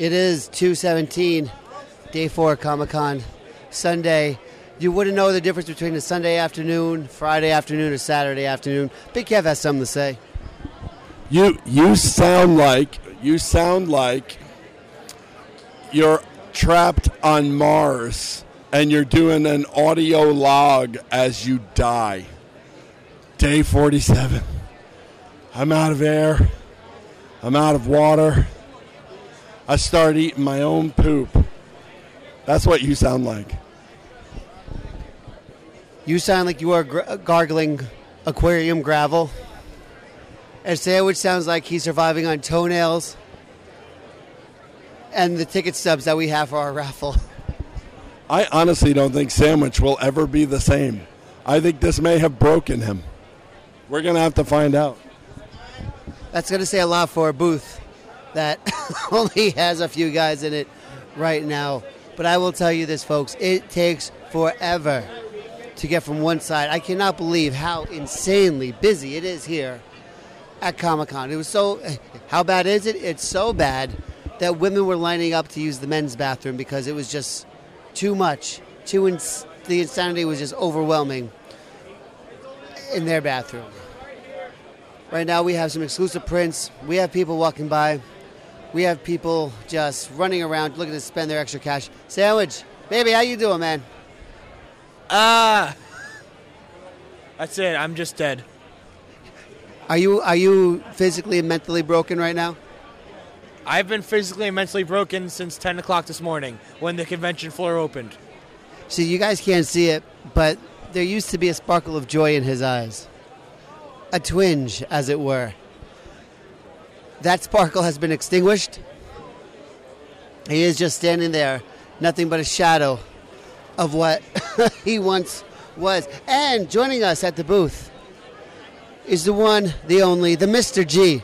It is 217, day four Comic Con, Sunday. You wouldn't know the difference between a Sunday afternoon, Friday afternoon, or Saturday afternoon. Big Kev has something to say. You you sound like you sound like you're trapped on Mars and you're doing an audio log as you die. Day 47. I'm out of air. I'm out of water. I start eating my own poop. That's what you sound like. You sound like you are gr- gargling aquarium gravel. And Sandwich sounds like he's surviving on toenails and the ticket stubs that we have for our raffle. I honestly don't think Sandwich will ever be the same. I think this may have broken him. We're going to have to find out. That's going to say a lot for a booth that only has a few guys in it right now. But I will tell you this, folks, it takes forever to get from one side. I cannot believe how insanely busy it is here at Comic Con. It was so. How bad is it? It's so bad that women were lining up to use the men's bathroom because it was just too much. Too ins- the insanity was just overwhelming in their bathroom. Right now, we have some exclusive prints. We have people walking by. We have people just running around looking to spend their extra cash. Sandwich, baby, how you doing, man? Ah. That's it. I'm just dead. Are you are you physically and mentally broken right now? I've been physically and mentally broken since 10 o'clock this morning when the convention floor opened. See, you guys can't see it, but there used to be a sparkle of joy in his eyes, a twinge, as it were. That sparkle has been extinguished. He is just standing there, nothing but a shadow of what he once was. And joining us at the booth is the one, the only, the Mr. G.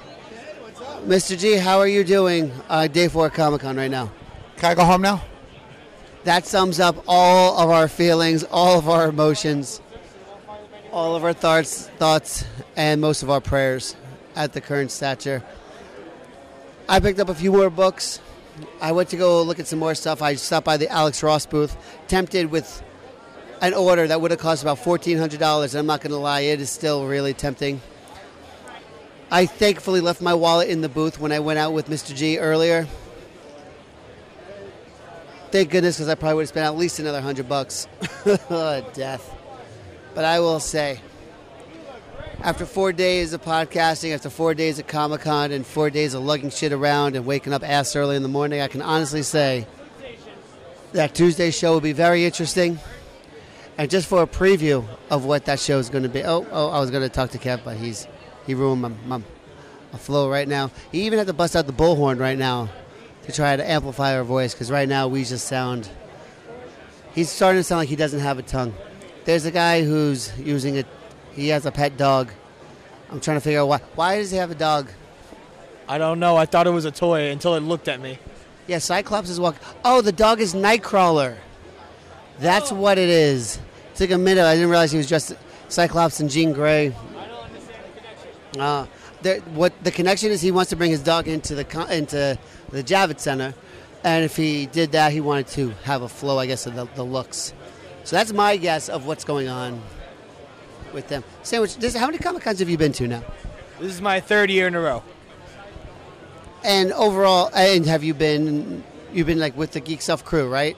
Mr. G, how are you doing uh, day four Comic Con right now? Can I go home now? That sums up all of our feelings, all of our emotions, all of our thoughts, thoughts, and most of our prayers at the current stature. I picked up a few more books. I went to go look at some more stuff. I stopped by the Alex Ross booth, tempted with an order that would have cost about $1,400. I'm not going to lie, it is still really tempting. I thankfully left my wallet in the booth when I went out with Mr. G earlier. Thank goodness, because I probably would have spent at least another hundred bucks. Death. But I will say, after four days of podcasting, after four days of Comic Con, and four days of lugging shit around and waking up ass early in the morning, I can honestly say that Tuesday's show will be very interesting. And just for a preview of what that show is going to be. Oh, oh, I was going to talk to Kev, but he's he ruined my, my, my flow right now. He even had to bust out the bullhorn right now to try to amplify our voice because right now we just sound. He's starting to sound like he doesn't have a tongue. There's a guy who's using it. He has a pet dog. I'm trying to figure out why. Why does he have a dog? I don't know. I thought it was a toy until it looked at me. Yeah, Cyclops is walking. Oh, the dog is Nightcrawler. That's what it is. It took a minute. I didn't realize he was just Cyclops and Jean Grey. Uh, there, what the connection is, he wants to bring his dog into the into the Javits Center, and if he did that, he wanted to have a flow, I guess, of the, the looks. So that's my guess of what's going on with them. Sandwich, this, how many Comic Cons have you been to now? This is my third year in a row. And overall, and have you been? You've been like with the Geek Stuff crew, right?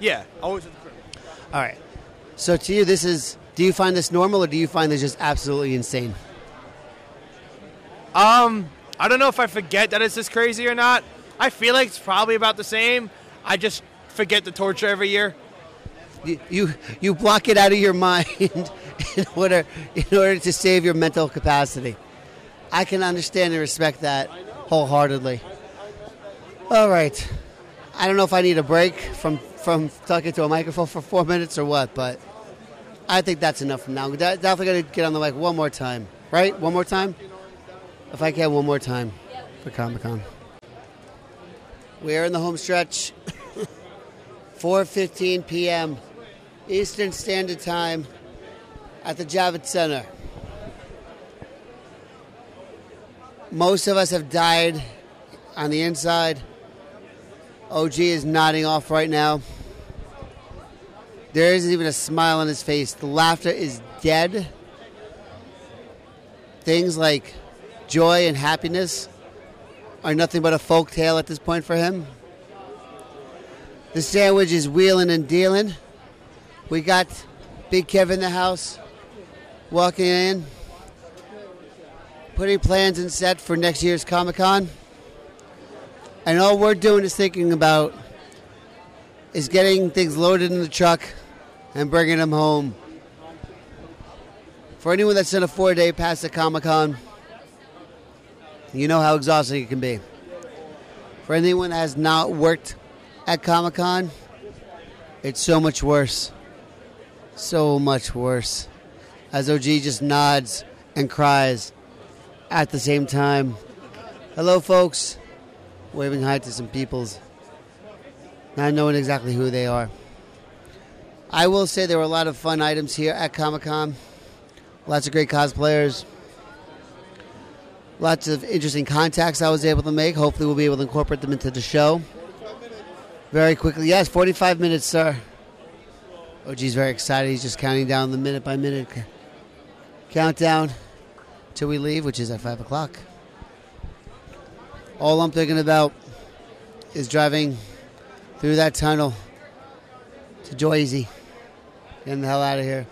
Yeah, always with the crew. All right. So to you, this is. Do you find this normal, or do you find this just absolutely insane? Um, I don't know if I forget that it's this crazy or not. I feel like it's probably about the same. I just forget the torture every year. You you, you block it out of your mind in order in order to save your mental capacity. I can understand and respect that wholeheartedly. All right. I don't know if I need a break from from talking to a microphone for four minutes or what, but I think that's enough from now. De- Definitely going to get on the mic one more time, right? One more time. If I can, one more time for Comic Con. We are in the home stretch. 4:15 p.m. Eastern Standard Time at the Javits Center. Most of us have died on the inside. OG is nodding off right now. There isn't even a smile on his face. The laughter is dead. Things like joy and happiness are nothing but a folk tale at this point for him. The sandwich is wheeling and dealing. We got Big Kev in the house, walking in, putting plans in set for next year's Comic Con. And all we're doing is thinking about is getting things loaded in the truck and bringing them home. For anyone that's done a four day pass at Comic Con, you know how exhausting it can be. For anyone that has not worked at Comic Con, it's so much worse. So much worse. As OG just nods and cries at the same time. Hello, folks. Waving hi to some peoples, not knowing exactly who they are. I will say there were a lot of fun items here at Comic Con. Lots of great cosplayers. Lots of interesting contacts I was able to make. Hopefully, we'll be able to incorporate them into the show. Very quickly. Yes, 45 minutes, sir. OG's very excited. He's just counting down the minute by minute countdown till we leave, which is at 5 o'clock. All I'm thinking about is driving through that tunnel to Joyzy. Getting the hell out of here.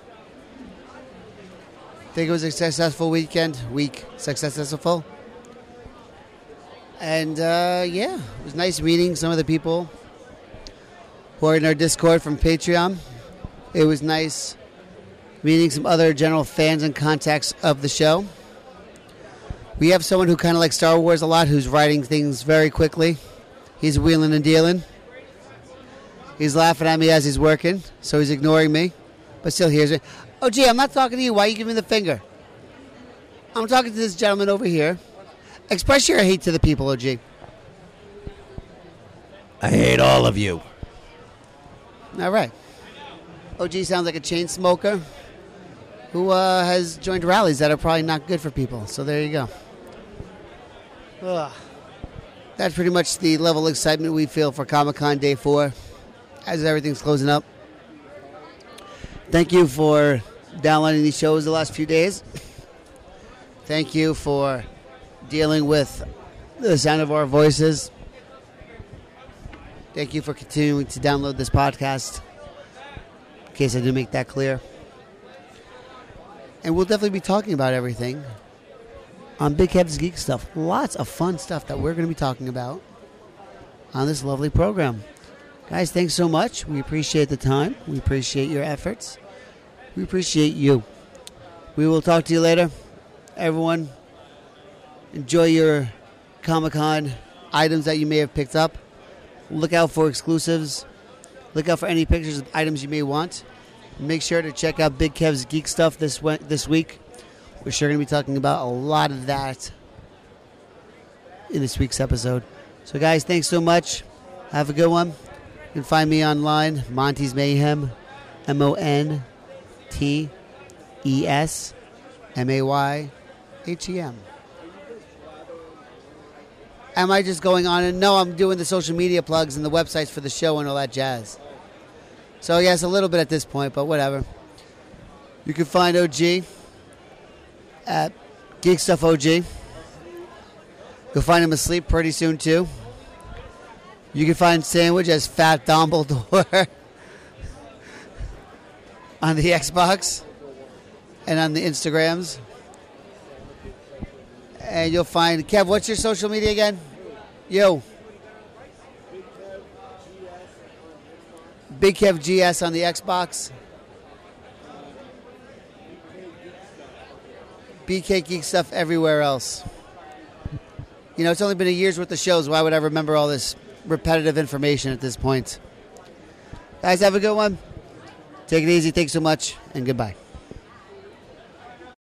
Think it was a successful weekend. Week successful. And uh, yeah, it was nice meeting some of the people who are in our Discord from Patreon. It was nice meeting some other general fans and contacts of the show. We have someone who kind of likes Star Wars a lot, who's writing things very quickly. He's wheeling and dealing. He's laughing at me as he's working, so he's ignoring me, but still hears me. Oh, gee, I'm not talking to you. Why you give me the finger? I'm talking to this gentleman over here. Express your hate to the people, OG. I hate all of you. All right. OG sounds like a chain smoker who uh, has joined rallies that are probably not good for people. So there you go. Ugh. That's pretty much the level of excitement we feel for Comic Con Day 4 as everything's closing up. Thank you for downloading these shows the last few days. Thank you for dealing with the sound of our voices. Thank you for continuing to download this podcast. In case I didn't make that clear. And we'll definitely be talking about everything on Big Kev's Geek Stuff. Lots of fun stuff that we're going to be talking about on this lovely program. Guys, thanks so much. We appreciate the time. We appreciate your efforts. We appreciate you. We will talk to you later. Everyone, enjoy your Comic Con items that you may have picked up. Look out for exclusives. Look out for any pictures of items you may want. Make sure to check out Big Kev's Geek Stuff this this week. We're sure going to be talking about a lot of that in this week's episode. So, guys, thanks so much. Have a good one. You can find me online, Monte's Mayhem, M O N T E S M A Y H E M. Am I just going on and no, I'm doing the social media plugs and the websites for the show and all that jazz. So yes, a little bit at this point, but whatever. You can find OG at Geek Stuff OG. You'll find him asleep pretty soon too. You can find Sandwich as Fat Dumbledore on the Xbox and on the Instagrams. And you'll find Kev. What's your social media again? Yo. Big Kev GS on the Xbox. BK Geek stuff everywhere else. You know, it's only been a year's worth of shows. Why would I remember all this repetitive information at this point? Guys, have a good one. Take it easy. Thanks so much, and goodbye.